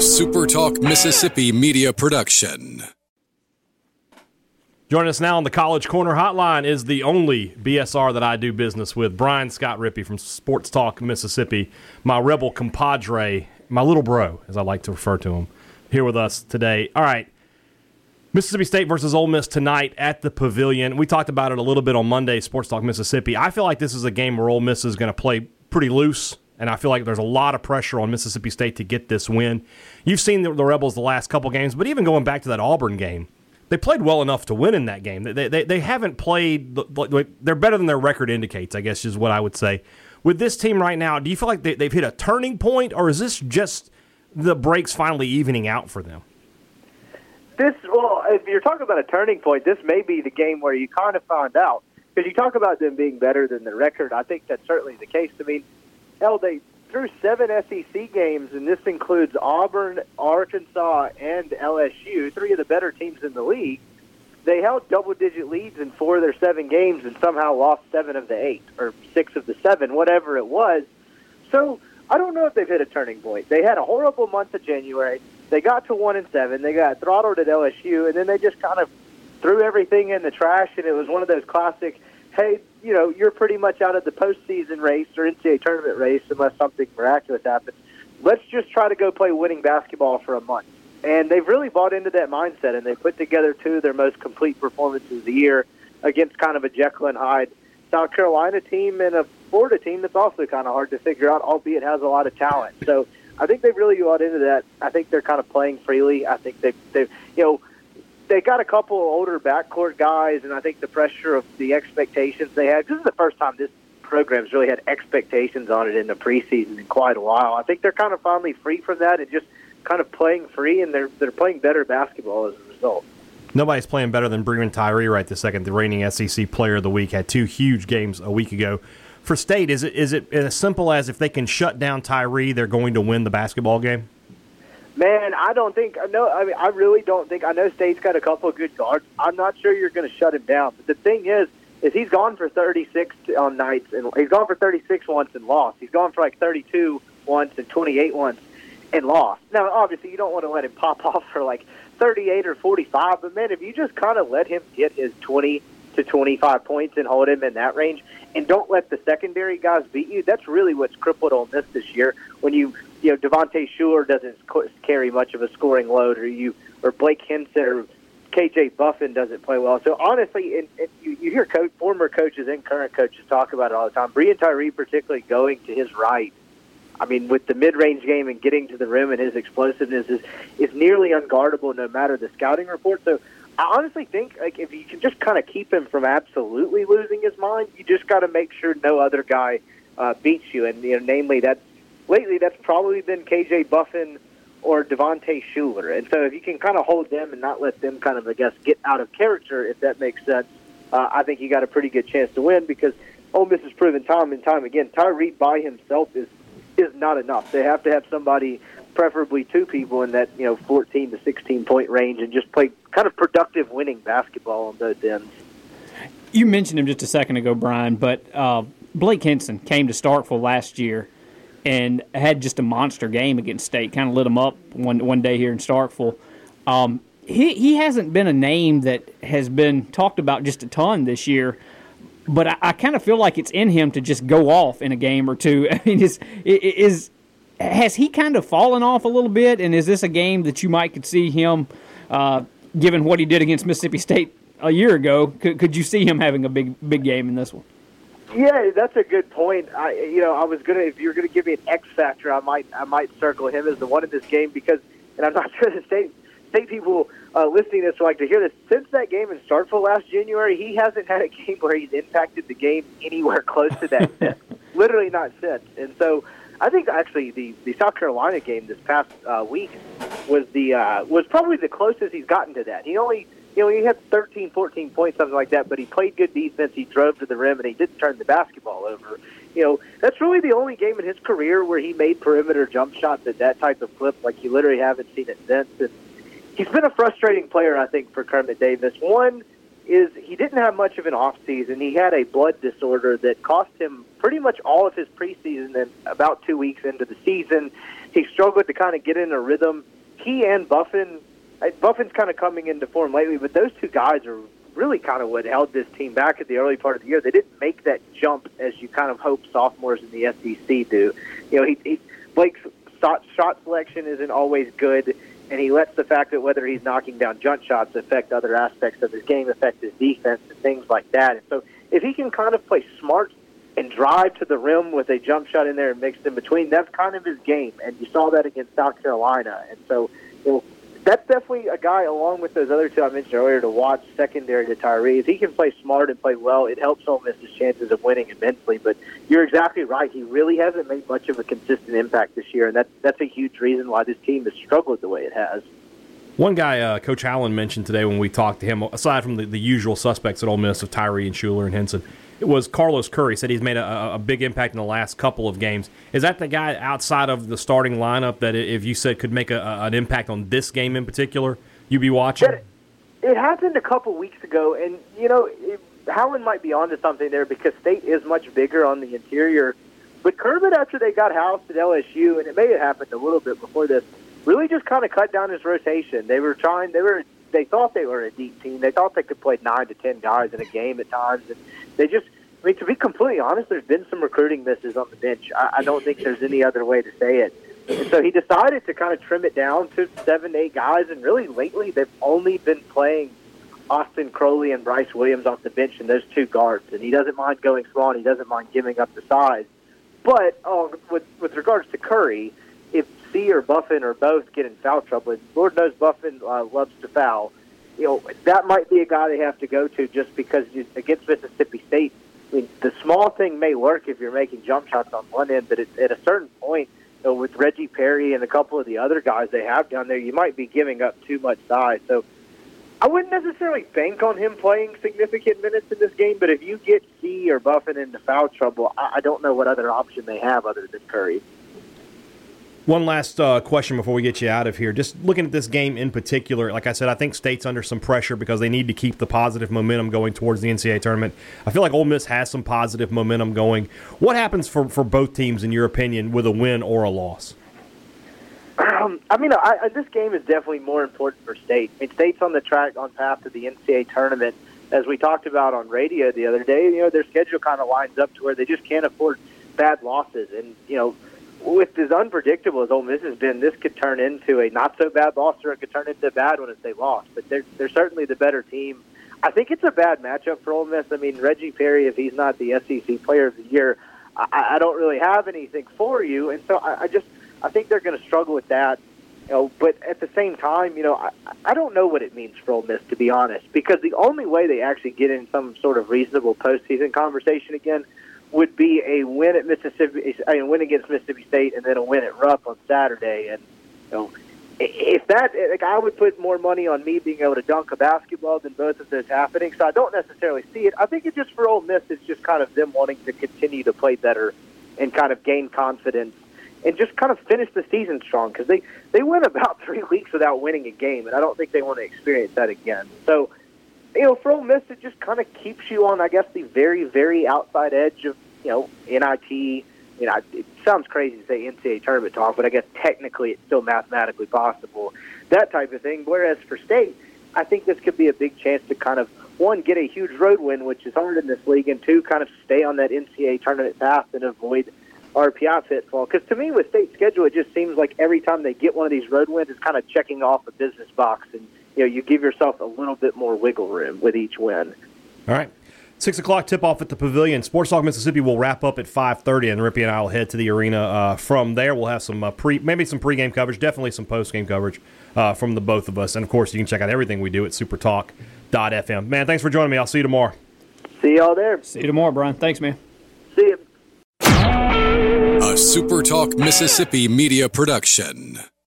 SuperTalk Mississippi media production. Joining us now on the College Corner Hotline is the only BSR that I do business with, Brian Scott Rippey from Sports Talk Mississippi, my rebel compadre, my little bro, as I like to refer to him, here with us today. All right. Mississippi State versus Ole Miss tonight at the Pavilion. We talked about it a little bit on Monday, Sports Talk Mississippi. I feel like this is a game where Ole Miss is going to play pretty loose, and I feel like there's a lot of pressure on Mississippi State to get this win. You've seen the, the Rebels the last couple games, but even going back to that Auburn game, they played well enough to win in that game. They, they, they haven't played, they're better than their record indicates, I guess is what I would say. With this team right now, do you feel like they, they've hit a turning point, or is this just the breaks finally evening out for them? This, well, if you're talking about a turning point, this may be the game where you kind of find out. Because you talk about them being better than the record. I think that's certainly the case. I mean, hell, they through seven SEC games, and this includes Auburn, Arkansas, and LSU, three of the better teams in the league. They held double-digit leads in four of their seven games, and somehow lost seven of the eight or six of the seven, whatever it was. So I don't know if they've hit a turning point. They had a horrible month of January. They got to one and seven. They got throttled at LSU, and then they just kind of threw everything in the trash. And it was one of those classic, hey, you know, you're pretty much out of the postseason race or NCAA tournament race unless something miraculous happens. Let's just try to go play winning basketball for a month. And they've really bought into that mindset, and they put together two of their most complete performances of the year against kind of a Jekyll and Hyde South Carolina team and a Florida team that's also kind of hard to figure out, albeit has a lot of talent. So I think they've really bought into that. I think they're kind of playing freely. I think they they you know they got a couple of older backcourt guys, and I think the pressure of the expectations they had. This is the first time this program's really had expectations on it in the preseason in quite a while. I think they're kind of finally free from that and just kind of playing free, and they're they're playing better basketball as a result. Nobody's playing better than Breein Tyree right this second. The reigning SEC Player of the Week had two huge games a week ago. For State, is it is it as simple as if they can shut down Tyree, they're going to win the basketball game? Man, I don't think. No, I mean, I really don't think. I know State's got a couple of good guards. I'm not sure you're going to shut him down. But the thing is, is he's gone for 36 on nights, and he's gone for 36 once and lost. He's gone for like 32 once and 28 once and lost. Now, obviously, you don't want to let him pop off for like 38 or 45. But man, if you just kind of let him get his 20 to 25 points and hold him in that range, and don't let the secondary guys beat you, that's really what's crippled Ole Miss this year. When you you know Devontae Shuler doesn't carry much of a scoring load, or you or Blake Hinson or KJ Buffen doesn't play well. So honestly, and, and you, you hear coach, former coaches and current coaches talk about it all the time. Breein Tyree, particularly going to his right, I mean, with the mid-range game and getting to the rim and his explosiveness is is nearly unguardable no matter the scouting report. So I honestly think like if you can just kind of keep him from absolutely losing his mind, you just got to make sure no other guy uh, beats you. And you know, namely that lately that's probably been KJ Buffen or Devontae Shuler. And so if you can kind of hold them and not let them kind of I guess get out of character, if that makes sense, uh, I think you got a pretty good chance to win because Ole Miss has proven time and time again Tyree by himself is is not enough. They have to have somebody, preferably two people, in that you know 14 to 16 point range, and just play kind of productive, winning basketball on both ends. You mentioned him just a second ago, Brian, but uh, Blake Hinson came to Starkville last year and had just a monster game against State. Kind of lit him up one one day here in Starkville. Um, he he hasn't been a name that has been talked about just a ton this year but I, I kind of feel like it's in him to just go off in a game or two. I mean, is is has he kind of fallen off a little bit? And is this a game that you might could see him, uh, given what he did against Mississippi State a year ago? Could, could you see him having a big big game in this one? Yeah, that's a good point. I, you know, I was gonna if you're gonna give me an X factor, I might I might circle him as the one in this game because, and I'm not sure the state state people uh, listening to this would like to hear this. Since that game in Starkville last January, he hasn't had a game where he's impacted the game anywhere close to that since. Literally not since. And so I think actually the, the South Carolina game this past uh, week was the uh, was probably the closest he's gotten to that. He only you know he had 13, 14 points, something like that, but he played good defense. He drove to the rim and he didn't turn the basketball over. You know that's really the only game in his career where he made perimeter jump shots at that type of clip. Like you literally haven't seen it since. And, he's been a frustrating player, I think, for Kermit Davis. One is he didn't have much of an off season. He had a blood disorder that cost him pretty much all of his preseason and about two weeks into the season. he struggled to kind of get in a rhythm. He and Buffen, Buffen's kind of coming into form lately, but those two guys are really kind of what held this team back at the early part of the year. They didn't make that jump as you kind of hope sophomores in the SEC do. You know, he, he Blake's shot, shot selection isn't always good, and he lets the fact that whether he's knocking down jump shots affect other aspects of his game, affect his defense, and things like that. And so, if he can kind of play smart and drive to the rim with a jump shot in there and mixed in between, that's kind of his game. And you saw that against South Carolina. And so, you know, that's definitely a guy, along with those other two I mentioned earlier, to watch secondary to Tyree. If he can play smart and play well, it helps Ole Miss his chances of winning immensely. But you're exactly right; he really hasn't made much of a consistent impact this year, and that's that's a huge reason why this team has struggled the way it has. One guy, uh, Coach Howland mentioned today when we talked to him, aside from the, the usual suspects at Ole Miss of Tyree and Shuler and Hinson, was Carlos Curry. Said he's made a, a, big impact in the last couple of games. Is that the guy outside of the starting lineup that, if you said could make a, an impact on this game in particular, you'd be watching? It, it happened a couple weeks ago, and you know, it, Howland might be onto something there because State is much bigger on the interior. But Kermit, after they got housed at LSU, and it may have happened a little bit before this, really just kind of cut down his rotation. They were trying. They were. They thought they were a deep team. They thought they could play nine to ten guys in a game at times, and they just I mean, to be completely honest, there's been some recruiting misses on the bench. I, I don't think there's any other way to say it. And so he decided to kind of trim it down to seven, eight guys. And really, lately, they've only been playing Austin Crowley and Bryce Williams off the bench and those two guards. And he doesn't mind going small. And he doesn't mind giving up the size. But oh, with with regards to Curry, Sy or Buffen or both get in foul trouble, and Lord knows Buffen uh, loves to foul. You know that might be a guy they have to go to just because against Mississippi State I mean, the small thing may work if you're making jump shots on one end, but it, at a certain point, you know, with Reggie Perry and a couple of the other guys they have down there, you might be giving up too much size. So I wouldn't necessarily bank on him playing significant minutes in this game, but if you get Sy or Buffen into foul trouble, I, I don't know what other option they have other than Curry. One last uh, question before we get you out of here. Just looking at this game in particular, like I said, I think State's under some pressure because they need to keep the positive momentum going towards the NCAA tournament. I feel like Ole Miss has some positive momentum going. What happens for, for both teams, in your opinion, with a win or a loss? Um, I mean, I, I, this game is definitely more important for State. I mean, State's on the track, on path to the NCAA tournament. As we talked about on radio the other day, you know, their schedule kind of lines up to where they just can't afford bad losses. And, you know, with as unpredictable as Ole Miss has been, this could turn into a not so bad loss, or it could turn into a bad one if they lost. But they're they're certainly the better team. I think it's a bad matchup for Ole Miss. I mean, Reggie Perry, if he's not the SEC Player of the Year, I, I don't really have anything for you, and so I, I just I think they're going to struggle with that. You know, but at the same time, you know, I, I don't know what it means for Ole Miss to be honest, because the only way they actually get in some sort of reasonable postseason conversation again would be a win at Mississippi, I mean, win against Mississippi State, and then a win at Rupp on Saturday. And you know, if that, like, I would put more money on me being able to dunk a basketball than both of those happening. So I don't necessarily see it. I think it's just for Ole Miss, it's just kind of them wanting to continue to play better and kind of gain confidence and just kind of finish the season strong because they they went about three weeks without winning a game, and I don't think they want to experience that again. So you know, for Ole Miss, it just kind of keeps you on, I guess, the very, very outside edge of, you know, NIT. You know, it sounds crazy to say NCAA tournament talk, but I guess technically it's still mathematically possible. That type of thing. Whereas for State, I think this could be a big chance to kind of, one, get a huge road win, which is hard in this league, and two, kind of stay on that NCAA tournament path and avoid RPI pitfall. Because to me, with State schedule, it just seems like every time they get one of these road wins, it's kind of checking off a business box and – you know you give yourself a little bit more wiggle room with each win. All right. Six o'clock tip off at the Pavilion. Sports Talk Mississippi will wrap up at five thirty, and Rippey and I will head to the arena. Uh, from there, we'll have some uh, pre, maybe some pregame coverage, definitely some postgame coverage uh, from the both of us, and of course, you can check out everything we do at SuperTalk.fm. Man, thanks for joining me. I'll see you tomorrow. See y'all there. See you tomorrow, Brian. Thanks, man. See you. A SuperTalk Mississippi media production.